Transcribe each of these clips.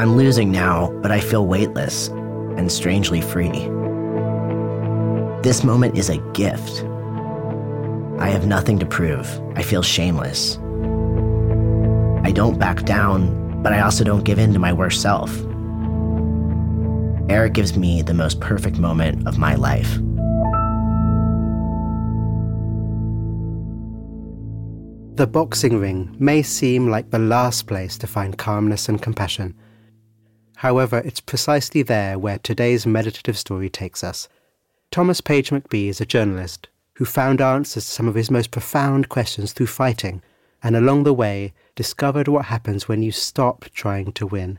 I'm losing now, but I feel weightless and strangely free. This moment is a gift. I have nothing to prove. I feel shameless. I don't back down, but I also don't give in to my worst self. Eric gives me the most perfect moment of my life. The boxing ring may seem like the last place to find calmness and compassion. However, it's precisely there where today's meditative story takes us. Thomas Page McBee is a journalist who found answers to some of his most profound questions through fighting, and along the way discovered what happens when you stop trying to win.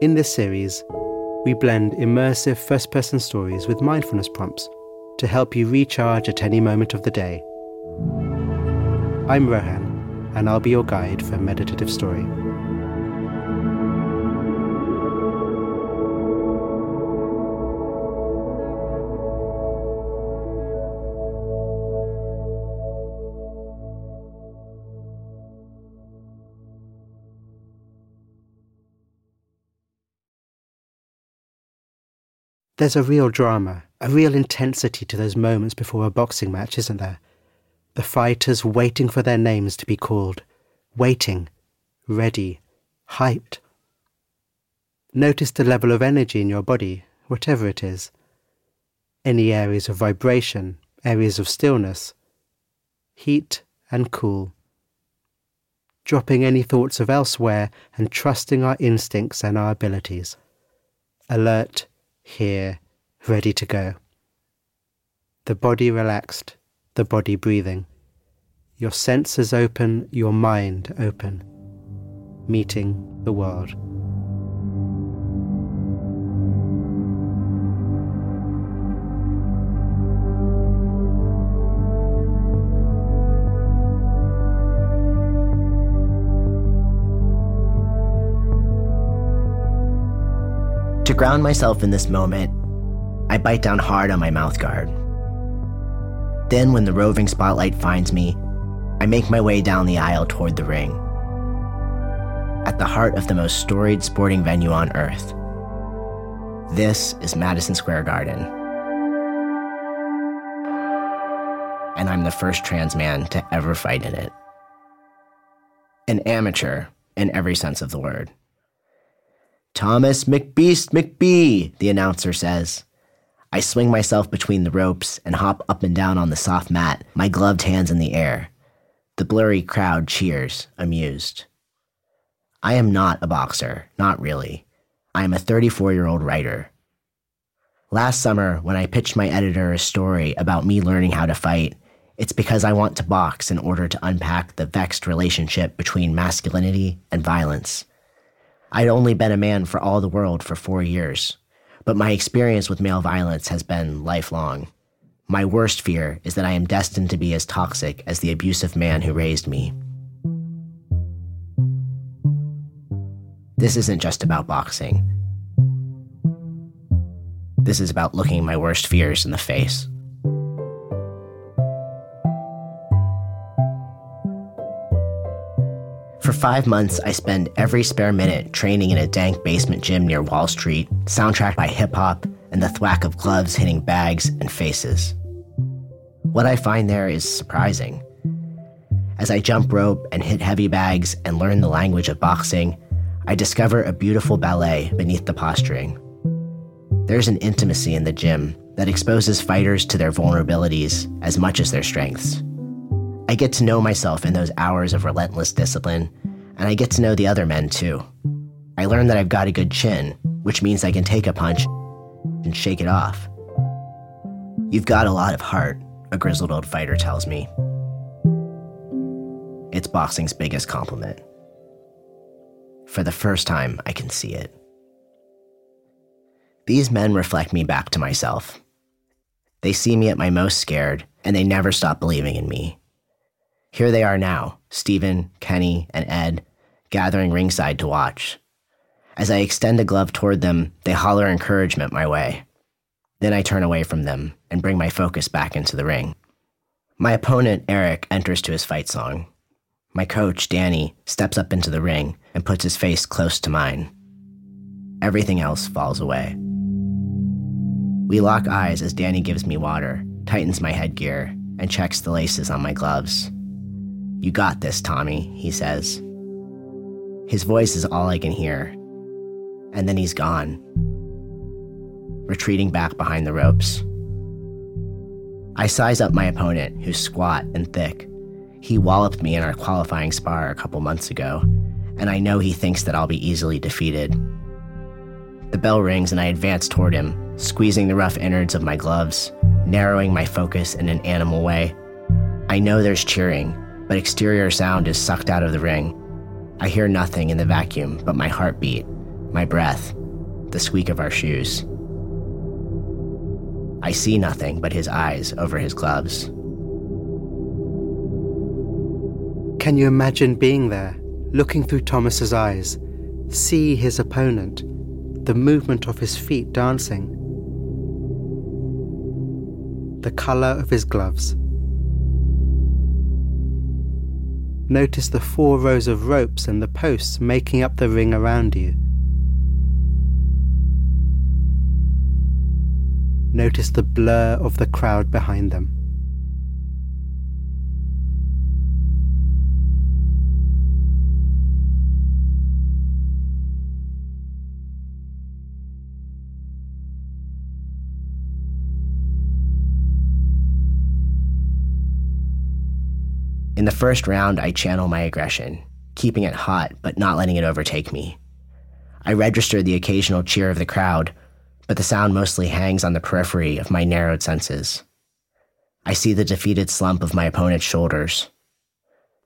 In this series, we blend immersive first person stories with mindfulness prompts to help you recharge at any moment of the day. I'm Rohan, and I'll be your guide for Meditative Story. There's a real drama, a real intensity to those moments before a boxing match, isn't there? The fighters waiting for their names to be called, waiting, ready, hyped. Notice the level of energy in your body, whatever it is. Any areas of vibration, areas of stillness, heat and cool. Dropping any thoughts of elsewhere and trusting our instincts and our abilities. Alert, here, ready to go. The body relaxed, the body breathing. Your senses open, your mind open. Meeting the world. Ground myself in this moment, I bite down hard on my mouth guard. Then, when the roving spotlight finds me, I make my way down the aisle toward the ring. At the heart of the most storied sporting venue on earth. This is Madison Square Garden. And I'm the first trans man to ever fight in it. An amateur in every sense of the word. Thomas McBeast McBee, the announcer says. I swing myself between the ropes and hop up and down on the soft mat, my gloved hands in the air. The blurry crowd cheers, amused. I am not a boxer, not really. I am a 34 year old writer. Last summer, when I pitched my editor a story about me learning how to fight, it's because I want to box in order to unpack the vexed relationship between masculinity and violence. I'd only been a man for all the world for four years, but my experience with male violence has been lifelong. My worst fear is that I am destined to be as toxic as the abusive man who raised me. This isn't just about boxing. This is about looking my worst fears in the face. For five months, I spend every spare minute training in a dank basement gym near Wall Street, soundtracked by hip hop and the thwack of gloves hitting bags and faces. What I find there is surprising. As I jump rope and hit heavy bags and learn the language of boxing, I discover a beautiful ballet beneath the posturing. There's an intimacy in the gym that exposes fighters to their vulnerabilities as much as their strengths. I get to know myself in those hours of relentless discipline, and I get to know the other men too. I learn that I've got a good chin, which means I can take a punch and shake it off. You've got a lot of heart, a grizzled old fighter tells me. It's boxing's biggest compliment. For the first time, I can see it. These men reflect me back to myself. They see me at my most scared, and they never stop believing in me. Here they are now, Stephen, Kenny, and Ed, gathering ringside to watch. As I extend a glove toward them, they holler encouragement my way. Then I turn away from them and bring my focus back into the ring. My opponent, Eric, enters to his fight song. My coach, Danny, steps up into the ring and puts his face close to mine. Everything else falls away. We lock eyes as Danny gives me water, tightens my headgear, and checks the laces on my gloves. You got this, Tommy, he says. His voice is all I can hear. And then he's gone, retreating back behind the ropes. I size up my opponent, who's squat and thick. He walloped me in our qualifying spar a couple months ago, and I know he thinks that I'll be easily defeated. The bell rings and I advance toward him, squeezing the rough innards of my gloves, narrowing my focus in an animal way. I know there's cheering, but exterior sound is sucked out of the ring. I hear nothing in the vacuum but my heartbeat, my breath, the squeak of our shoes. I see nothing but his eyes over his gloves. Can you imagine being there, looking through Thomas's eyes, see his opponent, the movement of his feet dancing, the color of his gloves. Notice the four rows of ropes and the posts making up the ring around you. Notice the blur of the crowd behind them. In the first round, I channel my aggression, keeping it hot but not letting it overtake me. I register the occasional cheer of the crowd, but the sound mostly hangs on the periphery of my narrowed senses. I see the defeated slump of my opponent's shoulders.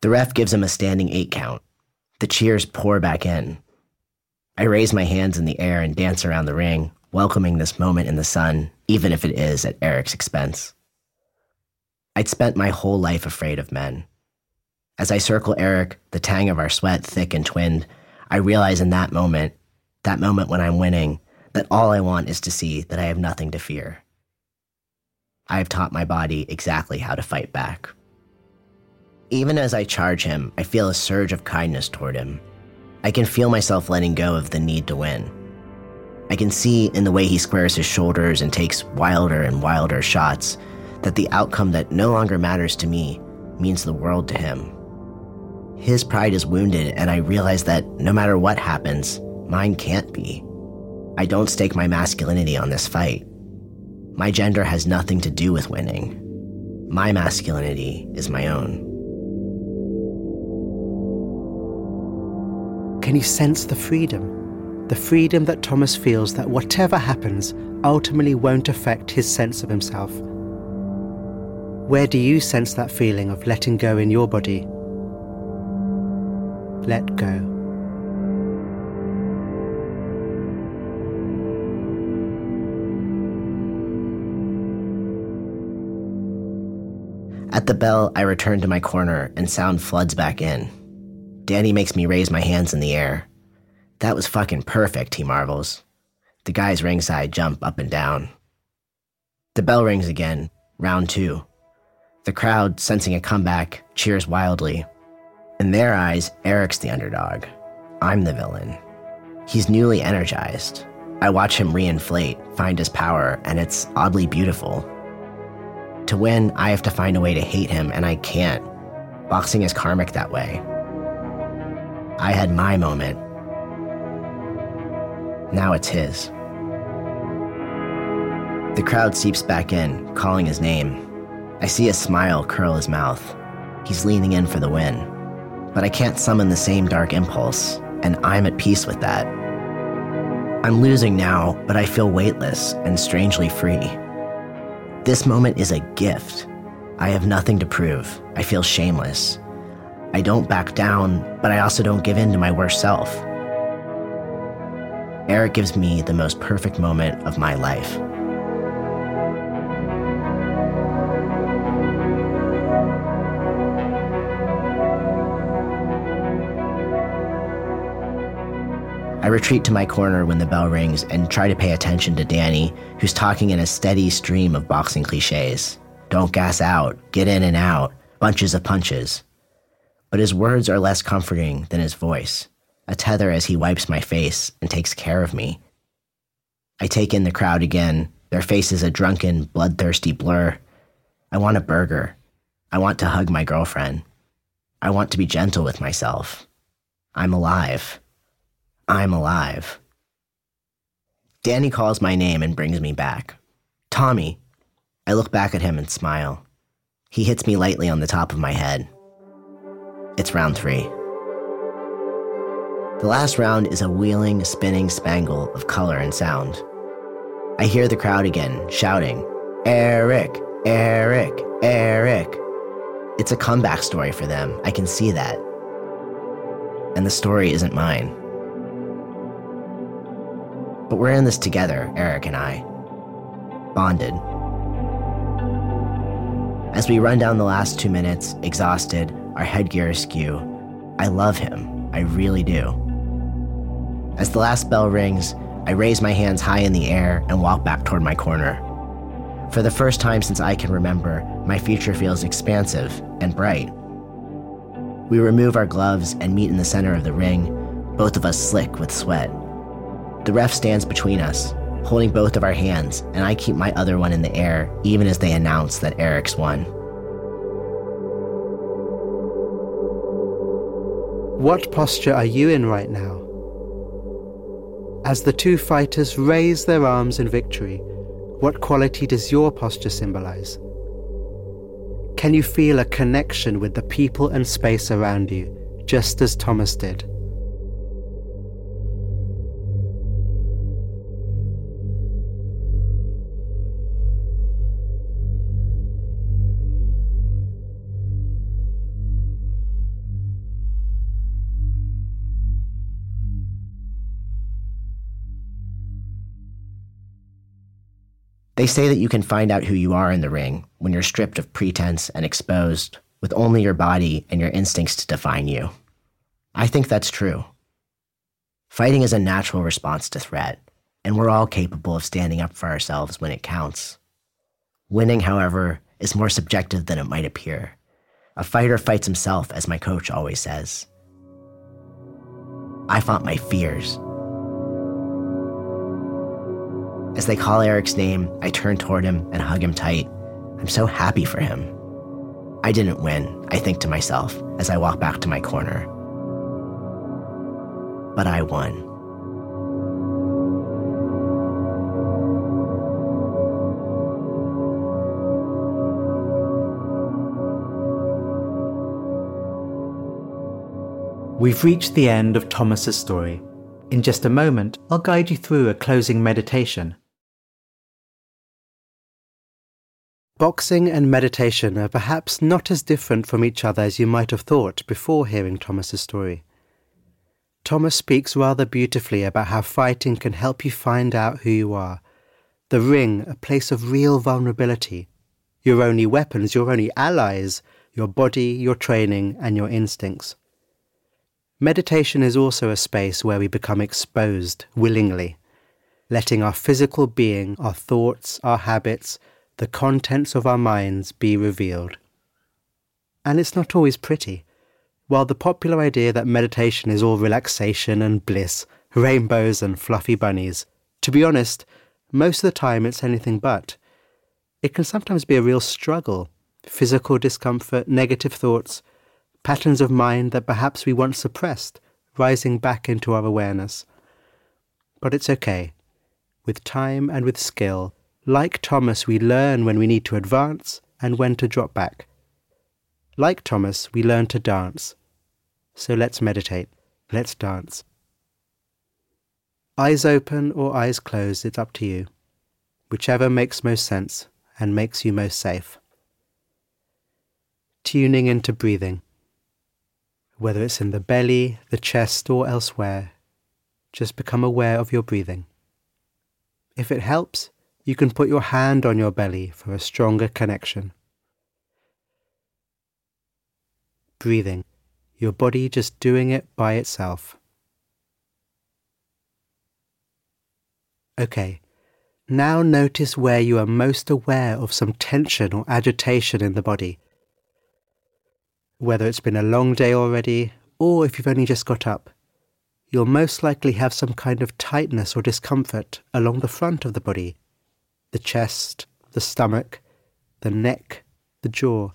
The ref gives him a standing eight count. The cheers pour back in. I raise my hands in the air and dance around the ring, welcoming this moment in the sun, even if it is at Eric's expense. I'd spent my whole life afraid of men. As I circle Eric, the tang of our sweat thick and twinned, I realize in that moment, that moment when I'm winning, that all I want is to see that I have nothing to fear. I have taught my body exactly how to fight back. Even as I charge him, I feel a surge of kindness toward him. I can feel myself letting go of the need to win. I can see in the way he squares his shoulders and takes wilder and wilder shots that the outcome that no longer matters to me means the world to him. His pride is wounded, and I realize that no matter what happens, mine can't be. I don't stake my masculinity on this fight. My gender has nothing to do with winning. My masculinity is my own. Can you sense the freedom? The freedom that Thomas feels that whatever happens ultimately won't affect his sense of himself. Where do you sense that feeling of letting go in your body? Let go. At the bell, I return to my corner and sound floods back in. Danny makes me raise my hands in the air. That was fucking perfect, he marvels. The guys ringside jump up and down. The bell rings again, round two. The crowd, sensing a comeback, cheers wildly. In their eyes, Eric's the underdog. I'm the villain. He's newly energized. I watch him reinflate, find his power, and it's oddly beautiful. To win, I have to find a way to hate him, and I can't. Boxing is karmic that way. I had my moment. Now it's his. The crowd seeps back in, calling his name. I see a smile curl his mouth. He's leaning in for the win. But I can't summon the same dark impulse, and I'm at peace with that. I'm losing now, but I feel weightless and strangely free. This moment is a gift. I have nothing to prove. I feel shameless. I don't back down, but I also don't give in to my worst self. Eric gives me the most perfect moment of my life. I retreat to my corner when the bell rings and try to pay attention to Danny, who's talking in a steady stream of boxing cliches. Don't gas out, get in and out, bunches of punches. But his words are less comforting than his voice, a tether as he wipes my face and takes care of me. I take in the crowd again, their faces a drunken, bloodthirsty blur. I want a burger. I want to hug my girlfriend. I want to be gentle with myself. I'm alive. I'm alive. Danny calls my name and brings me back. Tommy. I look back at him and smile. He hits me lightly on the top of my head. It's round three. The last round is a wheeling, spinning spangle of color and sound. I hear the crowd again, shouting, Eric, Eric, Eric. It's a comeback story for them. I can see that. And the story isn't mine. But we're in this together, Eric and I. Bonded. As we run down the last two minutes, exhausted, our headgear askew, I love him. I really do. As the last bell rings, I raise my hands high in the air and walk back toward my corner. For the first time since I can remember, my future feels expansive and bright. We remove our gloves and meet in the center of the ring, both of us slick with sweat. The ref stands between us, holding both of our hands, and I keep my other one in the air even as they announce that Eric's won. What posture are you in right now? As the two fighters raise their arms in victory, what quality does your posture symbolize? Can you feel a connection with the people and space around you, just as Thomas did? They say that you can find out who you are in the ring when you're stripped of pretense and exposed, with only your body and your instincts to define you. I think that's true. Fighting is a natural response to threat, and we're all capable of standing up for ourselves when it counts. Winning, however, is more subjective than it might appear. A fighter fights himself, as my coach always says. I fought my fears. As they call Eric's name, I turn toward him and hug him tight. I'm so happy for him. I didn't win, I think to myself as I walk back to my corner. But I won. We've reached the end of Thomas's story. In just a moment, I'll guide you through a closing meditation. Boxing and meditation are perhaps not as different from each other as you might have thought before hearing Thomas's story. Thomas speaks rather beautifully about how fighting can help you find out who you are. The ring, a place of real vulnerability. Your only weapons, your only allies, your body, your training, and your instincts. Meditation is also a space where we become exposed willingly, letting our physical being, our thoughts, our habits, the contents of our minds be revealed. And it's not always pretty. While the popular idea that meditation is all relaxation and bliss, rainbows and fluffy bunnies, to be honest, most of the time it's anything but. It can sometimes be a real struggle physical discomfort, negative thoughts, patterns of mind that perhaps we once suppressed, rising back into our awareness. But it's okay. With time and with skill, like Thomas, we learn when we need to advance and when to drop back. Like Thomas, we learn to dance. So let's meditate. Let's dance. Eyes open or eyes closed, it's up to you. Whichever makes most sense and makes you most safe. Tuning into breathing. Whether it's in the belly, the chest, or elsewhere, just become aware of your breathing. If it helps, you can put your hand on your belly for a stronger connection. Breathing, your body just doing it by itself. Okay, now notice where you are most aware of some tension or agitation in the body. Whether it's been a long day already, or if you've only just got up, you'll most likely have some kind of tightness or discomfort along the front of the body the chest, the stomach, the neck, the jaw,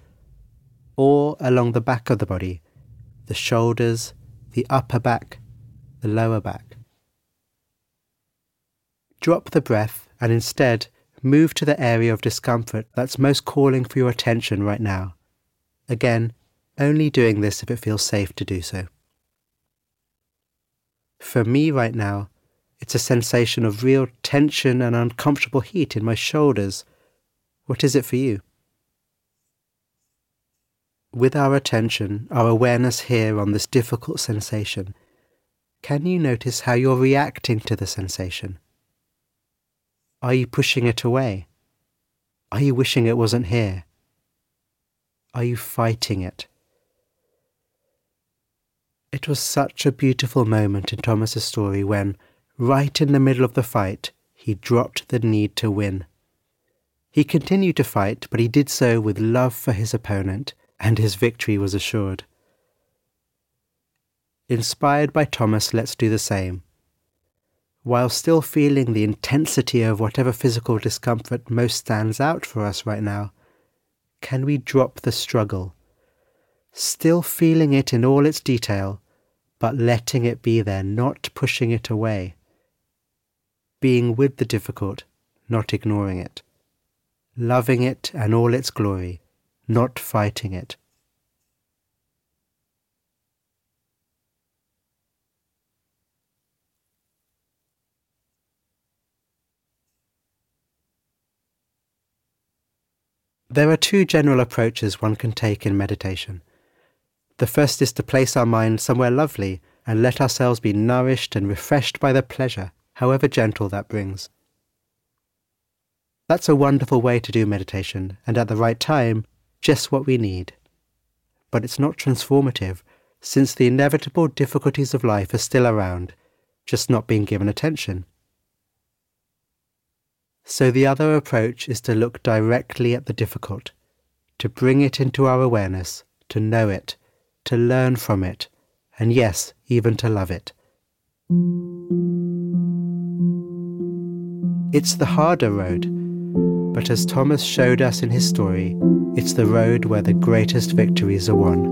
or along the back of the body, the shoulders, the upper back, the lower back. Drop the breath and instead move to the area of discomfort that's most calling for your attention right now. Again, only doing this if it feels safe to do so. For me right now, it's a sensation of real tension and uncomfortable heat in my shoulders. What is it for you? With our attention, our awareness here on this difficult sensation, can you notice how you're reacting to the sensation? Are you pushing it away? Are you wishing it wasn't here? Are you fighting it? It was such a beautiful moment in Thomas's story when, right in the middle of the fight, he dropped the need to win. He continued to fight, but he did so with love for his opponent, and his victory was assured. Inspired by Thomas, let's do the same. While still feeling the intensity of whatever physical discomfort most stands out for us right now, can we drop the struggle? Still feeling it in all its detail, but letting it be there, not pushing it away being with the difficult, not ignoring it, loving it and all its glory, not fighting it. There are two general approaches one can take in meditation. The first is to place our mind somewhere lovely and let ourselves be nourished and refreshed by the pleasure however gentle that brings. That's a wonderful way to do meditation, and at the right time, just what we need. But it's not transformative, since the inevitable difficulties of life are still around, just not being given attention. So the other approach is to look directly at the difficult, to bring it into our awareness, to know it, to learn from it, and yes, even to love it. It's the harder road, but as Thomas showed us in his story, it's the road where the greatest victories are won.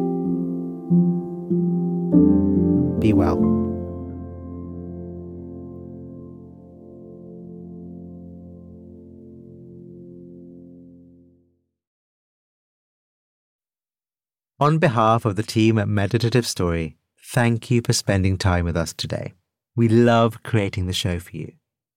Be well. On behalf of the team at Meditative Story, thank you for spending time with us today. We love creating the show for you.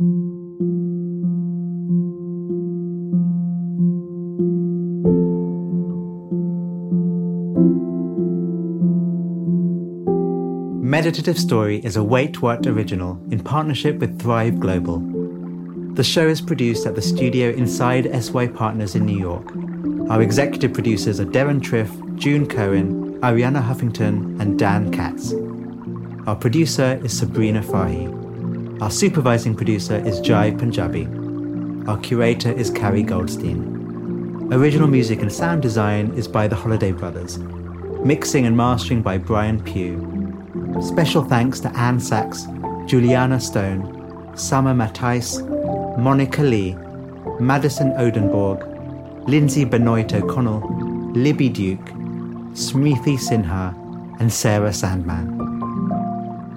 Meditative Story is a Wait What original in partnership with Thrive Global. The show is produced at the studio inside SY Partners in New York. Our executive producers are Deron Triff, June Cohen, Arianna Huffington, and Dan Katz. Our producer is Sabrina Fahi. Our supervising producer is Jai Punjabi. Our curator is Carrie Goldstein. Original music and sound design is by the Holiday Brothers. Mixing and mastering by Brian Pugh. Special thanks to Anne Sachs, Juliana Stone, Summer Matthijs, Monica Lee, Madison Odenborg, Lindsay Benoit O'Connell, Libby Duke, Smriti Sinha, and Sarah Sandman.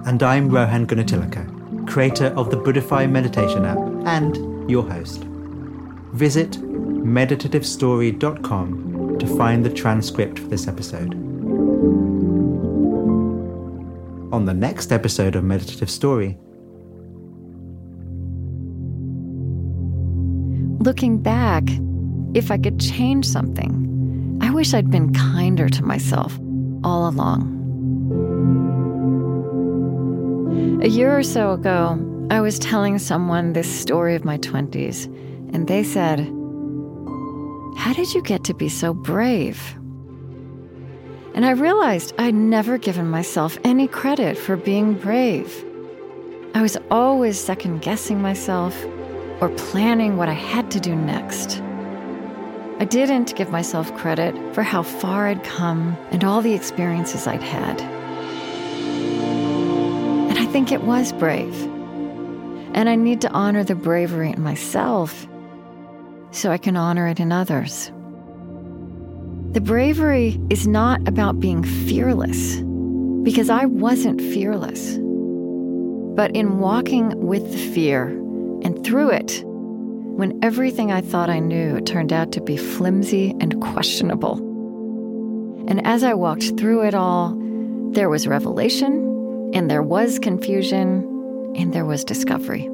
And I'm Rohan Gunatillake, creator of the Buddhify meditation app and your host. Visit meditativestory.com to find the transcript for this episode. On the next episode of Meditative Story, Looking back, if I could change something, I wish I'd been kinder to myself all along. A year or so ago, I was telling someone this story of my 20s, and they said, How did you get to be so brave? And I realized I'd never given myself any credit for being brave. I was always second guessing myself or planning what I had to do next. I didn't give myself credit for how far I'd come and all the experiences I'd had. Think it was brave. And I need to honor the bravery in myself so I can honor it in others. The bravery is not about being fearless, because I wasn't fearless. But in walking with the fear and through it, when everything I thought I knew turned out to be flimsy and questionable. And as I walked through it all, there was revelation, and there was confusion, and there was discovery.